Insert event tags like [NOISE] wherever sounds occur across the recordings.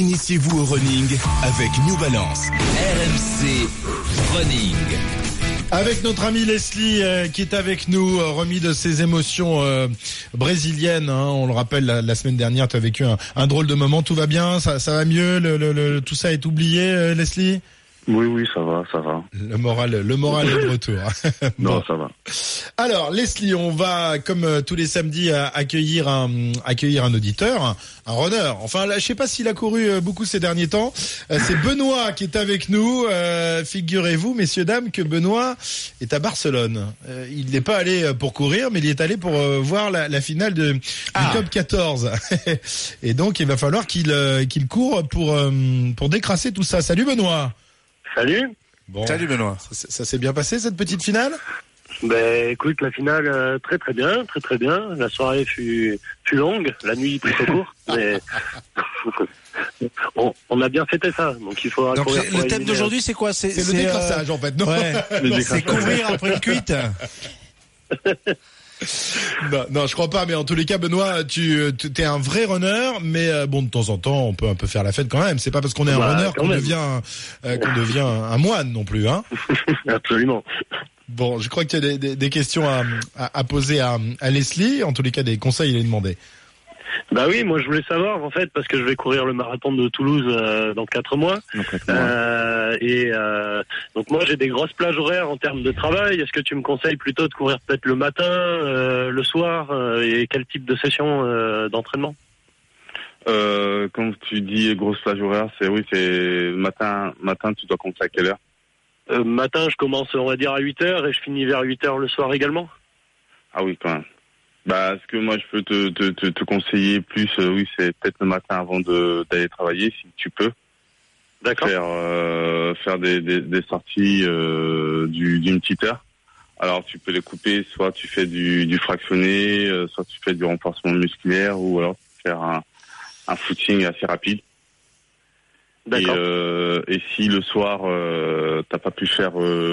Initiez-vous au running avec New Balance. RMC Running. Avec notre ami Leslie euh, qui est avec nous, euh, remis de ses émotions euh, brésiliennes. hein. on le rappelle, la, la semaine dernière, tu as vécu un, un drôle de moment. Tout va bien, ça, ça va mieux, le, le- le- tout ça est oublié, euh, Leslie? Oui, oui, ça va, ça va. Le moral, le moral est de retour. [LAUGHS] Non, Bon. ça va. Alors Leslie, on va comme euh, tous les samedis euh, accueillir un accueillir un auditeur, un, un runner. Enfin, là, je sais pas s'il a couru euh, beaucoup ces derniers temps. C'est Benoît qui est avec nous. Euh, Figurez-vous, messieurs dames, que Benoît est à Barcelone. Euh, il n'est pas allé pour courir, mais il est allé pour euh, voir la, la finale de, du top 14. [LAUGHS] Et donc, il va falloir qu'il euh, qu'il court pour euh, pour décrasser tout ça. Salut Benoît. Salut. Bon, Salut Benoît. ça, ça s'est bien passé cette petite finale? Ben, écoute, la finale, euh, très très bien, très très bien. La soirée fut, fut longue, la nuit plutôt courte, [LAUGHS] mais [LAUGHS] on, on a bien fêté ça. Donc il faudra Donc le thème d'aujourd'hui c'est quoi? C'est le euh, décrassage en fait, non? ouais. Le C'est courir après une cuite. [LAUGHS] Non, non, je crois pas, mais en tous les cas, Benoît, tu es un vrai runner, mais euh, bon, de temps en temps, on peut un peu faire la fête quand même. C'est pas parce qu'on est un Bah, runner qu'on devient euh, qu'on devient un moine non plus, hein. [LAUGHS] Absolument. Bon, je crois que tu as des, des- des questions à, à, à poser à, à Leslie. En tous les cas, des conseils, il est demandé. Bah oui, moi je voulais savoir en fait parce que je vais courir le marathon de Toulouse euh, dans quatre mois. Euh, et euh, donc moi j'ai des grosses plages horaires en termes de travail. Est-ce que tu me conseilles plutôt de courir peut-être le matin, euh, le soir euh, et quel type de session euh, d'entraînement? Euh, quand tu dis grosse plage horaire, c'est oui, c'est matin, matin, tu dois compter à quelle heure? Euh, matin, je commence, on va dire, à 8 heures et je finis vers 8 heures le soir également. Ah oui, quand même. Bah, ce que moi je peux te, te, te, te conseiller plus, euh, oui, c'est peut-être le matin avant d'aller travailler, si tu peux D'accord. faire euh, faire des, des, des sorties euh, du- d'une petite heure. Alors tu peux les couper, soit tu fais du, du fractionné, euh, soit tu fais du renforcement musculaire, ou alors tu peux faire un, un footing assez rapide. Et, D'accord. euh, et si le soir euh, t'as pas pu faire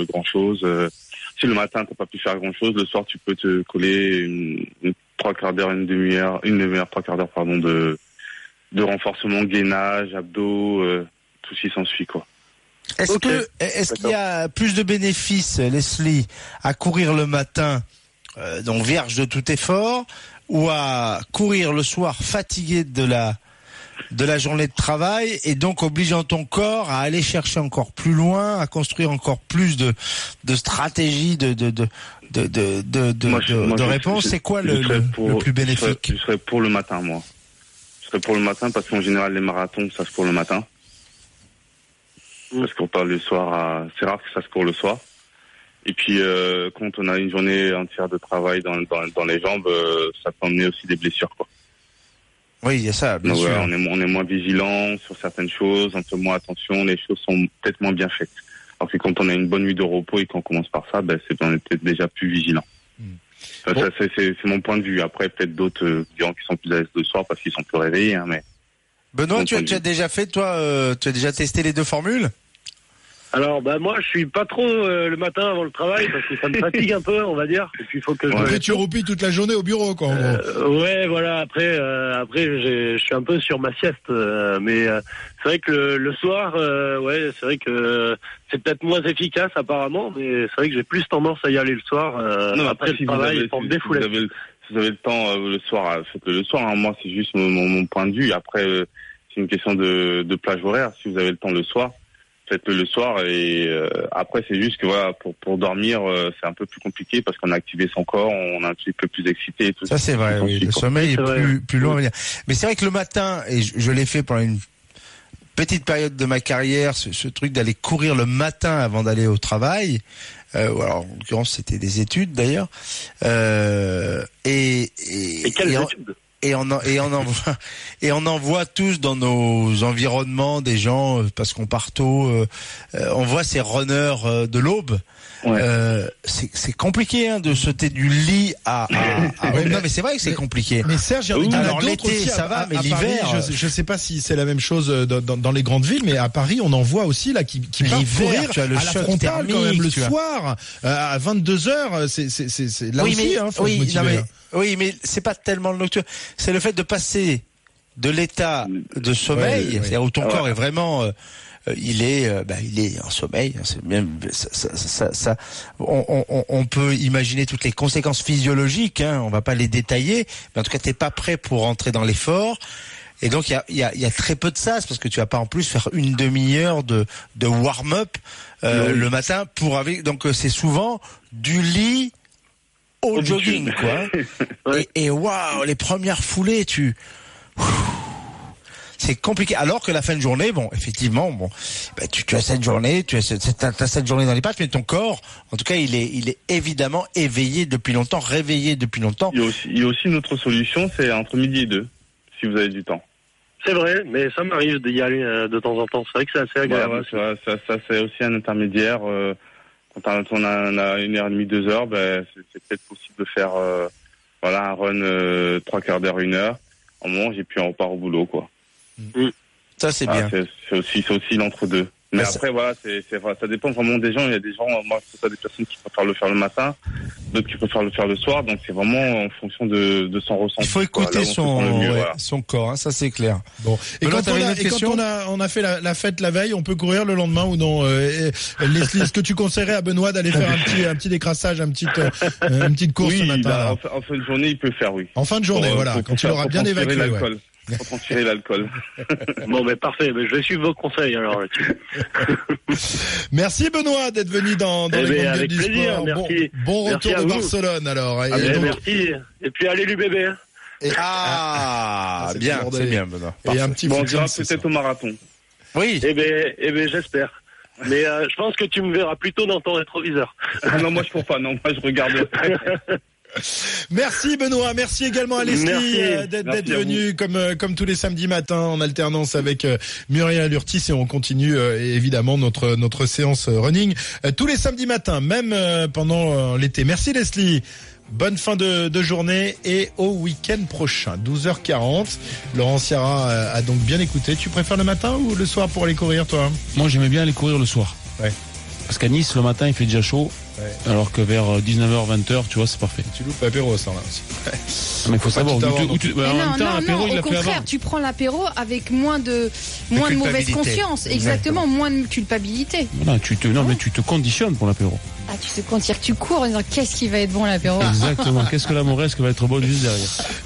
grand chose, si le matin t'as pas pu faire grand chose, le soir tu peux te coller une trois quarts d'heure, une demi-heure, une demi-heure, trois quarts d'heure pardon de de renforcement, gainage, abdos, euh, tout ce qui s'ensuit quoi. Est-ce que est-ce qu'il y a plus de bénéfices, Leslie, à courir le matin, euh, donc vierge de tout effort, ou à courir le soir fatigué de la de la journée de travail et donc obligeant ton corps à aller chercher encore plus loin, à construire encore plus de de stratégies, de de de de de de, de, Moi, je- de- moi, de je- réponses. je- C'est quoi le, serais le, pour- le plus Je serais, bénéfique? je serais pour le matin moi. Je serais pour le matin parce qu'en général les marathons ça se court le matin. Se court pas le soir. à- C'est rare que ça se court le soir. Et puis euh, quand on a une journée entière de travail dans dans, dans les jambes, euh, ça peut emmener aussi des blessures quoi. Oui, il y a ça, bien Donc, sûr. on est, on est moins vigilant sur certaines choses, on fait moins attention, les choses sont peut-être moins bien faites. Alors que quand on a une bonne nuit de repos et qu'on commence par ça, ben, c'est on est peut-être déjà plus vigilant. Hmm. Bon. ça, c'est, mon point de vue. Après, peut-être d'autres euh, gens qui sont plus à l'aise le soir parce qu'ils sont plus réveillés. Hein, mais Benoît, tu as, tu déjà fait, toi, euh, tu as déjà testé les deux formules? Alors, bah moi, je suis pas trop euh, le matin avant le travail parce que ça me fatigue un peu, on va dire. Et puis il faut que je me Après, tu roupilles toute la journée au bureau, quoi. Euh, ouais, voilà. Après, euh, après, j'ai- je suis un peu sur ma sieste, euh, mais euh, c'est vrai que le, le soir, euh, ouais, c'est vrai que c'est peut-être moins efficace apparemment, mais c'est vrai que j'ai plus tendance à y aller le soir euh, Non, après, si le vous travail avez- pour me si défouler. vous avez, le- si vous avez le temps euh, le soir, euh, faites-le le soir. hein. Moi, c'est juste mon, mon- mon point de vue. Après, euh, c'est une question de, de plage horaire. Si vous avez le temps le soir, faites-le le soir. Et euh, après, c'est juste que voilà, pour, pour dormir, euh, c'est un peu plus compliqué parce qu'on a activé son corps, on est un petit peu plus excité et tout Ça c'est vrai, oui. Le sommeil Oui, est plus, plus long à venir. Mais c'est vrai que le matin, et je, je l'ai fait pendant une petite période de ma carrière, ce, ce truc d'aller courir le matin avant d'aller au travail. Euh, ou alors, en l'occurrence, c'était des études d'ailleurs. Euh, et, et, Et quelles et en- études? Et on en, et on en voit et on en voit tous dans nos environnements des gens euh, parce qu'on part tôt euh, euh, on voit ces runners de l'aube. Ouais. Euh, c'est c'est compliqué hein, de sauter du lit à, à, à- Ouais, non mais- c'est vrai que c'est compliqué. Mais Serge, il y en a Alors, l'été, aussi ça va, à- mais l'hiver, Paris, je, je sais pas si c'est la même chose dans, dans, dans les grandes villes, mais à Paris, on en voit aussi là qui, qui partent L'hiver, courir tu as le à la frontale quand même le soir euh, à 22 h C'est c'est c'est c'est- là oui aussi, mais hein, faut oui se motiver, non mais hein. Oui mais c'est pas tellement le nocturne c'est le fait de passer de l'état de sommeil, c'est-à-dire où ton Ah ouais. corps est vraiment, euh, il est, euh, bah, il est en sommeil. C'est bien, ça, ça, ça- ça- on, on- peut imaginer toutes les conséquences physiologiques. Hein, on va pas les détailler, mais en tout cas, t'es pas prêt pour rentrer dans l'effort. Et donc il y a, y, a, y a très peu de sas parce que tu vas pas en plus faire une demi-heure de, de warm-up euh, Oui. le matin pour avec. Donc euh, c'est souvent du lit au jogging, quoi. [LAUGHS] Ouais. Et, et waouh, les premières foulées, tu. C'est compliqué. Alors que la fin de journée, bon, effectivement, bon, bah, tu, tu as cette journée, tu as cette, cette- journée dans les pattes, mais ton corps, en tout cas, il est, il est évidemment éveillé depuis longtemps, réveillé depuis longtemps. Il y a aussi, il y a aussi une autre solution, c'est entre midi et deux, si vous avez du temps. C'est vrai, mais ça m'arrive d'y aller euh, de temps en temps. C'est vrai que c'est assez Ouais, agréable. ouais, ça, ça, ça, c'est aussi un intermédiaire. euh, quand on a, on a- on a une heure et demie, deux heures, ben, c'est, peut-être possible de faire euh, voilà, un run euh, trois quarts d'heure, une heure. On mange et puis on repart au boulot. quoi. Ça, c'est bien. c'est, c'est aussi, c'est aussi l'entre-deux. Mais après, voilà, c'est, c'est, vrai, ça dépend vraiment des gens. Il y a des gens, moi, ça des personnes qui préfèrent le faire le matin, d'autres qui préfèrent le faire le soir. Donc, c'est vraiment en fonction de, de son ressenti. Il faut quoi. écouter Là son, mieux, ouais, voilà. son corps, hein, ça c'est clair. Bon. Et, Benoît, quand, on a, et quand on a, on a fait la, la fête la veille, on peut courir le lendemain ou non euh, et- Leslie, est-ce que tu conseillerais à Benoît d'aller faire un petit, un petit décrassage, un petit, euh, une petite course oui, ce matin bah, là en, fin- en fin de journée, il peut faire, oui. En fin de journée, Pour, euh, voilà, pour- quand il aura bien évacué. Pour transférer l'alcool. [LAUGHS] Bon, mais parfait. Mais je vais suivre vos conseils alors là-dessus. [LAUGHS] Merci Benoît d'être venu dans, dans Eh les ben, avec du plaisir, sport. merci. Bon, bon Merci retour à de vous. Barcelone alors. Et, Ah, et donc- merci. Et puis allez l'UBB. hein. et- Ah, Ah, bien, c'est bien, Benoît. et un petit Bon, on c'est peut-être au marathon. Oui. Eh ben, eh ben, j'espère. Mais euh, je pense que tu me verras plutôt dans ton rétroviseur. Ah non, moi je cours pas, non, moi je regarde. [LAUGHS] Merci Benoît, merci également à Leslie euh, d'être venu comme euh, comme tous les samedis matins en alternance avec euh, Muriel Urtis et on continue évidemment notre notre séance running tous les samedis matins, même pendant l'été. Merci Leslie. Bonne fin de, de journée et au week-end prochain, 12h40. Laurent Ciara euh, a donc bien écouté. Tu préfères le matin ou le soir pour aller courir, toi? Moi, j'aimais bien aller courir le soir. Ouais. Parce qu'à Nice, le matin, il fait déjà chaud. Ouais. Alors que vers euh, 19h, 20h, tu vois, c'est parfait. Tu loupes l'apéro, ça, là aussi. Mais il faut savoir où tu, avoir où tu- bah, en non, même temps, l'apéro, il au l'a fait avant. contraire, tu prends l'apéro avec moins de, moins de mauvaise conscience. Exactement, moins de culpabilité. Voilà, tu te, non, mais tu te conditionnes pour l'apéro. Ah, tu te que tu cours en disant qu'est-ce qui va être bon l'apéro? Exactement. Qu'est-ce que la mauresque va être bonne juste derrière [LAUGHS]